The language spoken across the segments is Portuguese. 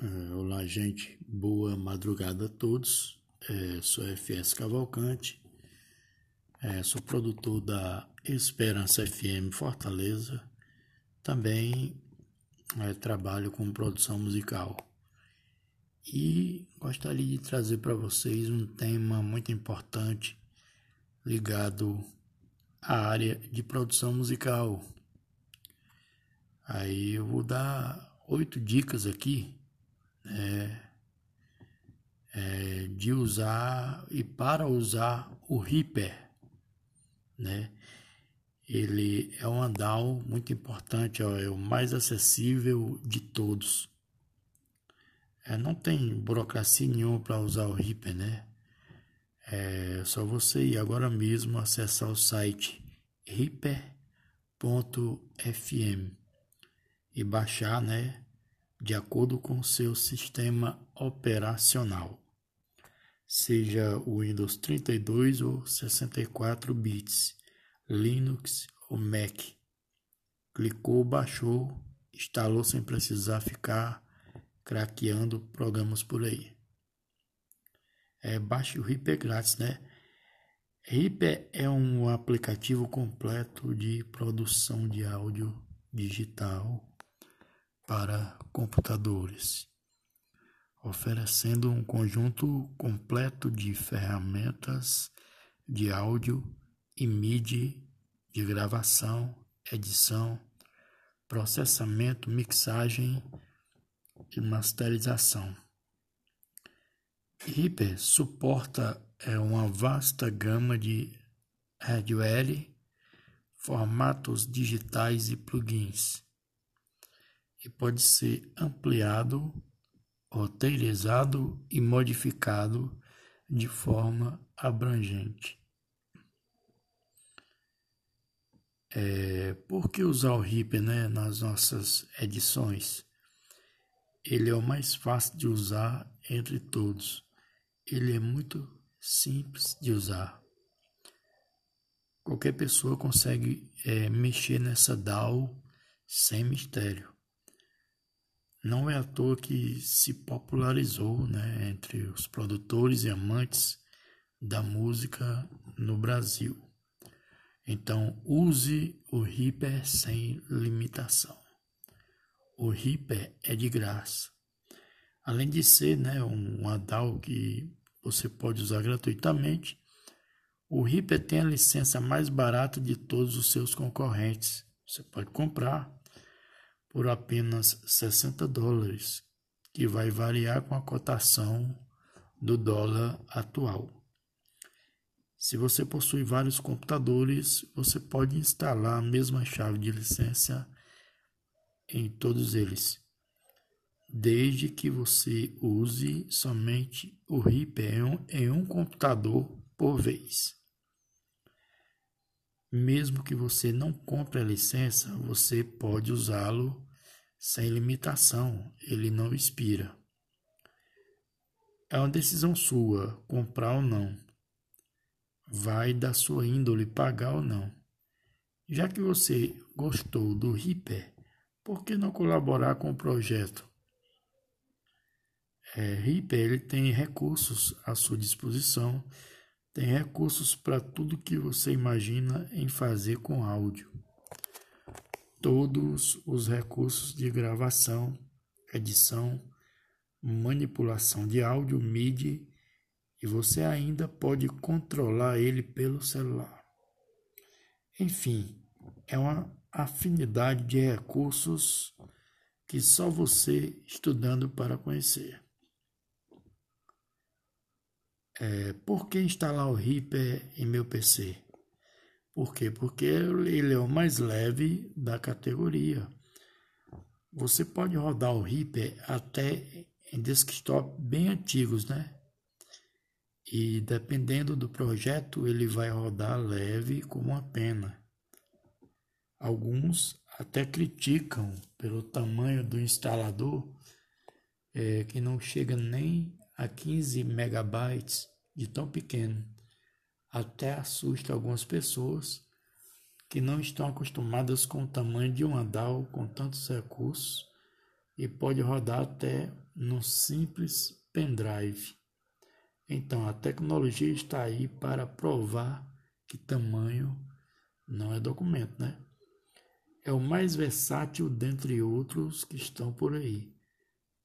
Uh, olá, gente. Boa madrugada a todos. É, sou FS Cavalcante. É, sou produtor da Esperança FM Fortaleza. Também é, trabalho com produção musical. E gostaria de trazer para vocês um tema muito importante ligado à área de produção musical. Aí eu vou dar oito dicas aqui é, é, de usar e para usar o Reaper, né? Ele é um DAO muito importante, é o mais acessível de todos. É, não tem burocracia nenhuma para usar o Reaper, né? É só você ir agora mesmo acessar o site reaper.fm e baixar, né? De acordo com seu sistema operacional, seja o Windows 32 ou 64 bits, Linux ou Mac. Clicou, baixou, instalou sem precisar ficar craqueando programas por aí. É, baixe o Reaper grátis, né? Reaper é um aplicativo completo de produção de áudio digital para computadores, oferecendo um conjunto completo de ferramentas de áudio e MIDI de gravação, edição, processamento, mixagem e masterização. Reaper suporta é, uma vasta gama de hardware, formatos digitais e plugins e pode ser ampliado, roteirizado e modificado de forma abrangente. É, por que usar o Reaper né, nas nossas edições? Ele é o mais fácil de usar entre todos. Ele é muito simples de usar. Qualquer pessoa consegue é, mexer nessa DAW sem mistério. Não é à toa que se popularizou né, entre os produtores e amantes da música no Brasil. Então, use o Reaper sem limitação. O Reaper é de graça. Além de ser né, um ADAL que você pode usar gratuitamente, o Reaper tem a licença mais barata de todos os seus concorrentes. Você pode comprar por apenas 60 dólares, que vai variar com a cotação do dólar atual. Se você possui vários computadores, você pode instalar a mesma chave de licença em todos eles, desde que você use somente o Reaper em um computador por vez. Mesmo que você não compre a licença, você pode usá-lo sem limitação, ele não expira. É uma decisão sua comprar ou não. Vai da sua índole pagar ou não. Já que você gostou do Reaper, por que não colaborar com o projeto? É, ele tem recursos à sua disposição tem recursos para tudo que você imagina em fazer com áudio. Todos os recursos de gravação, edição, manipulação de áudio, MIDI, e você ainda pode controlar ele pelo celular. Enfim, é uma afinidade de recursos que só você estudando para conhecer. É, por que instalar o Reaper em meu PC? Por quê? Porque ele é o mais leve da categoria. Você pode rodar o Reaper até em desktop bem antigos, né? E dependendo do projeto, ele vai rodar leve como uma pena. Alguns até criticam pelo tamanho do instalador, é, que não chega nem a 15 megabytes de tão pequeno. Até assusta algumas pessoas que não estão acostumadas com o tamanho de um andal com tantos recursos e pode rodar até num simples pendrive. Então a tecnologia está aí para provar que tamanho não é documento, né? É o mais versátil dentre outros que estão por aí.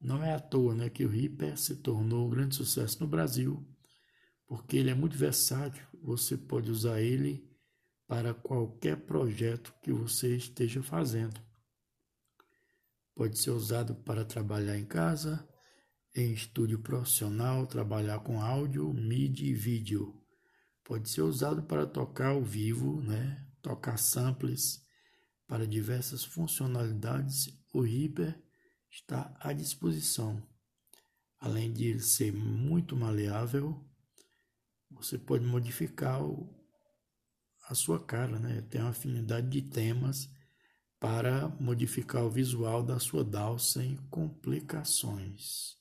Não é à toa né, que o Reaper se tornou um grande sucesso no Brasil, porque ele é muito versátil, você pode usar ele para qualquer projeto que você esteja fazendo. Pode ser usado para trabalhar em casa, em estúdio profissional, trabalhar com áudio, MIDI e vídeo. Pode ser usado para tocar ao vivo, né? tocar samples para diversas funcionalidades. O Reaper está à disposição. Além de ser muito maleável, você pode modificar o, a sua cara, né? Tem uma afinidade de temas para modificar o visual da sua DAW sem complicações.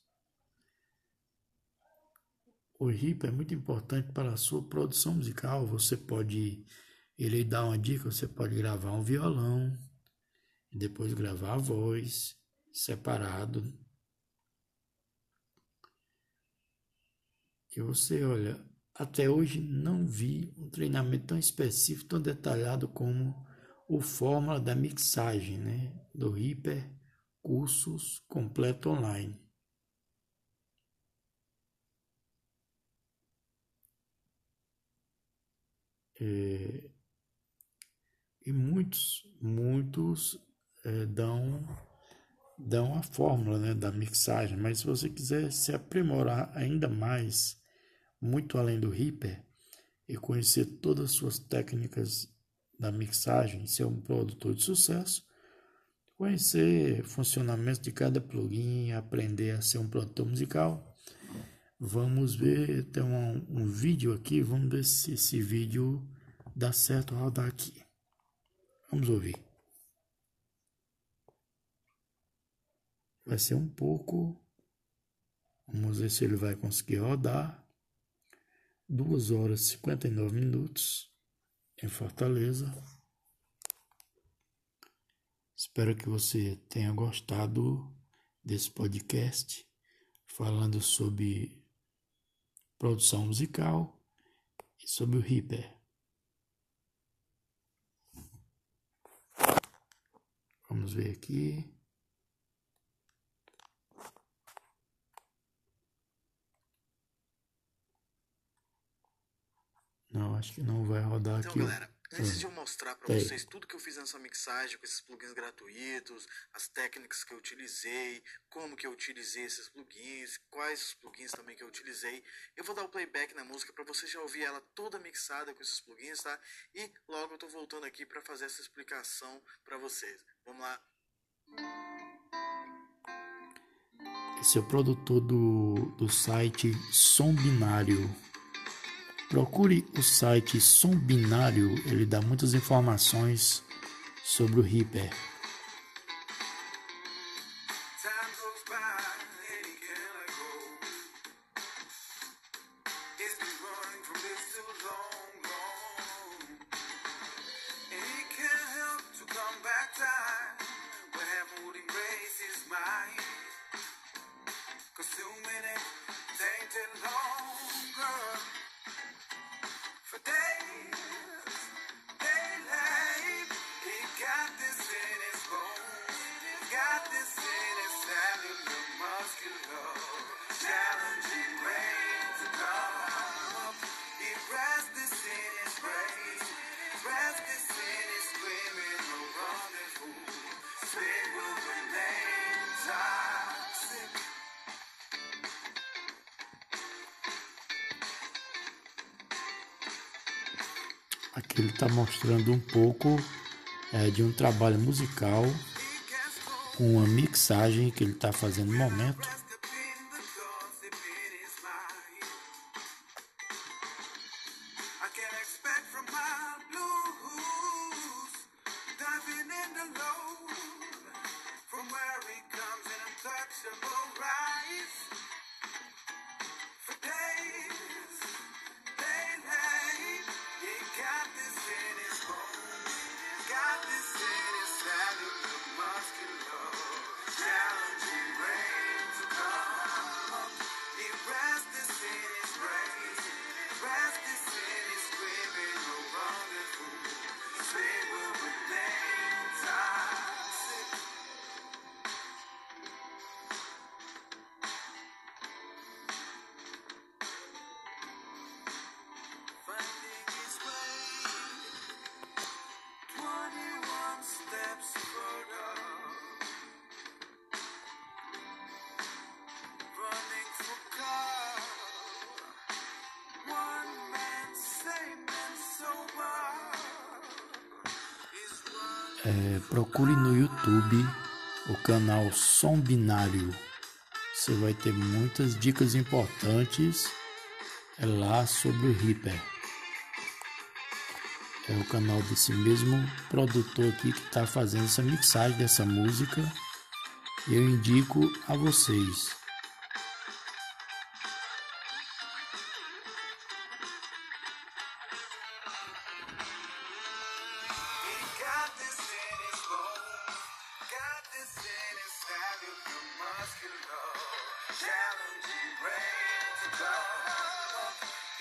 O RIP é muito importante para a sua produção musical. Você pode, ele dá uma dica, você pode gravar um violão, e depois gravar a voz separado. E você, olha, até hoje não vi um treinamento tão específico, tão detalhado como o Fórmula da Mixagem, né, do Reaper Cursos Completo Online. É, e muitos, muitos é, dão, dão a fórmula né, da mixagem, mas se você quiser se aprimorar ainda mais, muito além do Reaper, e conhecer todas as suas técnicas da mixagem, ser um produtor de sucesso, conhecer funcionamento de cada plugin, aprender a ser um produtor musical, Vamos ver, tem um, um vídeo aqui, vamos ver se esse vídeo dá certo rodar aqui. Vamos ouvir. Vai ser um pouco. Vamos ver se ele vai conseguir rodar. 2 horas e 59 minutos em Fortaleza. Espero que você tenha gostado desse podcast falando sobre produção musical e sobre o Reaper. Vamos ver aqui. Não, acho que não vai rodar então, aqui. Galera, Antes de eu mostrar para vocês tudo que eu fiz nessa mixagem com esses plugins gratuitos, as técnicas que eu utilizei, como que eu utilizei esses plugins, quais os plugins também que eu utilizei, eu vou dar o playback na música para você já ouvir ela toda mixada com esses plugins, tá? E logo eu tô voltando aqui para fazer essa explicação para vocês. Vamos lá. Esse é o produtor do, do site Som Binário. Procure o site Som Binário, ele dá muitas informações sobre o Reaper. Aqui ele está mostrando um pouco é, de um trabalho musical, uma mixagem que ele está fazendo no momento. É, procure no YouTube o canal Som Binário. Você vai ter muitas dicas importantes é lá sobre o Reaper. É o canal desse mesmo produtor aqui que está fazendo essa mixagem dessa música. Eu indico a vocês.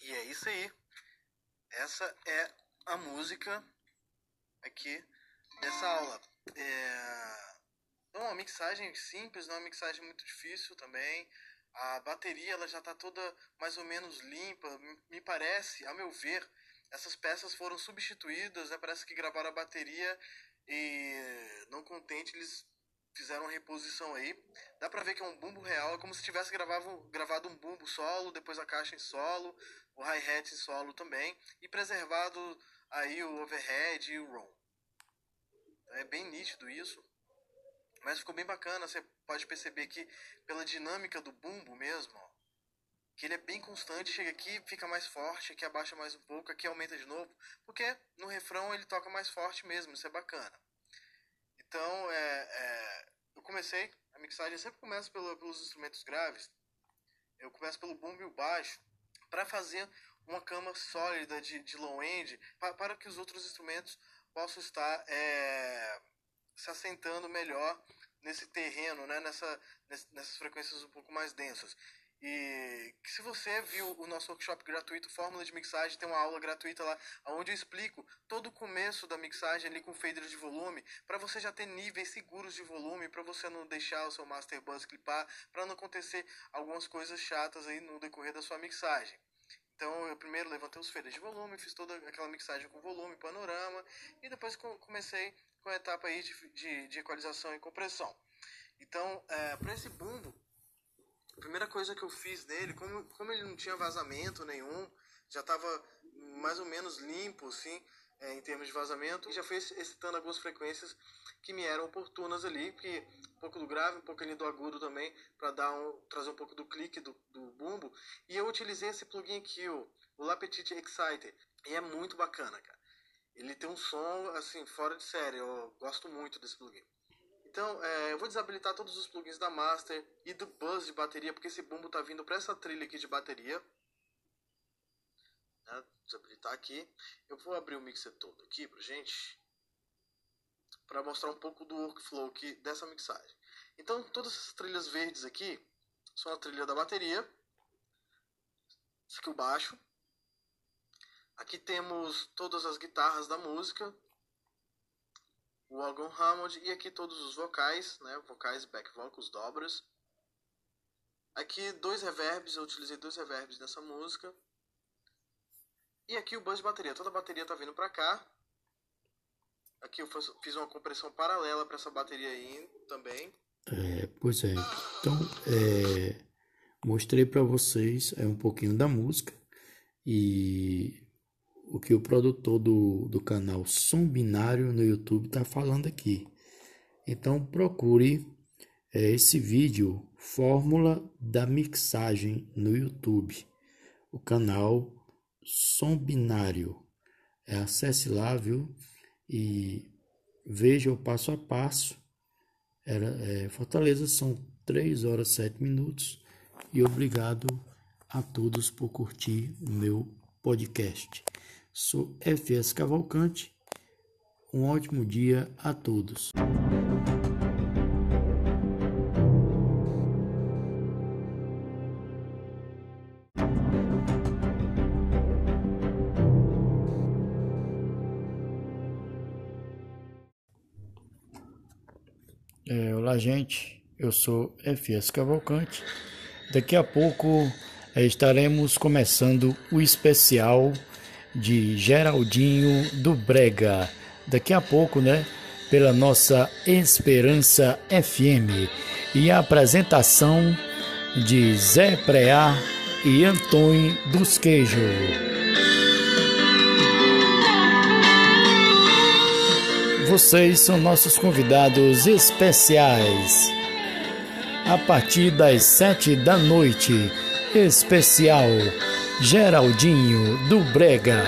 E é isso aí. Essa é a música aqui dessa aula. É uma mixagem simples, não é uma mixagem muito difícil também. A bateria ela já está toda mais ou menos limpa. Me parece, a meu ver, essas peças foram substituídas. Né? Parece que gravaram a bateria e não contente eles fizeram uma reposição aí. Dá pra ver que é um bumbo real, é como se tivesse gravado, gravado um bumbo solo, depois a caixa em solo, o hi-hat em solo também, e preservado aí o overhead e o ROM. É bem nítido isso, mas ficou bem bacana, você pode perceber que pela dinâmica do bumbo mesmo, ó, que ele é bem constante, chega aqui, fica mais forte, aqui abaixa mais um pouco, aqui aumenta de novo, porque no refrão ele toca mais forte mesmo, isso é bacana. Então, é, é, eu comecei, a mixagem sempre começa pelo, pelos instrumentos graves, eu começo pelo bumbo e o baixo, para fazer uma cama sólida de, de low end, para, para que os outros instrumentos possam estar é, se assentando melhor nesse terreno, né, nessa, nessas frequências um pouco mais densas. E se você viu o nosso workshop gratuito Fórmula de Mixagem, tem uma aula gratuita lá, onde eu explico todo o começo da mixagem ali com fader de volume, para você já ter níveis seguros de volume, para você não deixar o seu master bus clipar, para não acontecer algumas coisas chatas aí no decorrer da sua mixagem. Então eu primeiro levantei os faders de volume, fiz toda aquela mixagem com volume, panorama, e depois comecei com a etapa aí de, de, de equalização e compressão. Então, é, para esse bumbo, a primeira coisa que eu fiz nele, como, como ele não tinha vazamento nenhum, já estava mais ou menos limpo, assim, é, em termos de vazamento, e já fui excitando algumas frequências que me eram oportunas ali, que um pouco do grave, um pouco do agudo também, para dar um, trazer um pouco do clique do, do bumbo. E eu utilizei esse plugin aqui, o, o Lapetite Exciter, e é muito bacana, cara. Ele tem um som, assim, fora de série, eu gosto muito desse plugin. Então, é, eu vou desabilitar todos os plugins da Master e do Buzz de bateria, porque esse bumbo está vindo para essa trilha aqui de bateria. Né? Desabilitar aqui. Eu vou abrir o mixer todo aqui pra gente, para mostrar um pouco do workflow aqui dessa mixagem. Então, todas essas trilhas verdes aqui são a trilha da bateria. Esse aqui o baixo. Aqui temos todas as guitarras da música, o órgão Hammond e aqui todos os vocais, né, vocais, back vocals, dobras. Aqui dois reverbs, eu utilizei dois reverbs nessa música. E aqui o bus de bateria, toda a bateria está vindo para cá. Aqui eu fiz uma compressão paralela para essa bateria aí também. É, pois é. Então, é, mostrei para vocês é, um pouquinho da música e o que o produtor do, do canal Som Binário no YouTube está falando aqui. Então procure é, esse vídeo Fórmula da Mixagem no YouTube, o canal Som Binário. É, acesse lá, viu? E veja o passo a passo. Era, é, Fortaleza são 3 horas 7 minutos. E obrigado a todos por curtir o meu podcast. Sou FS Cavalcante. Um ótimo dia a todos. É, olá, gente. Eu sou FS Cavalcante. Daqui a pouco é, estaremos começando o especial de Geraldinho do Brega. Daqui a pouco, né? Pela nossa Esperança FM. E a apresentação de Zé Preá e Antônio dos Queijos. Vocês são nossos convidados especiais. A partir das sete da noite, especial Geraldinho do Brega.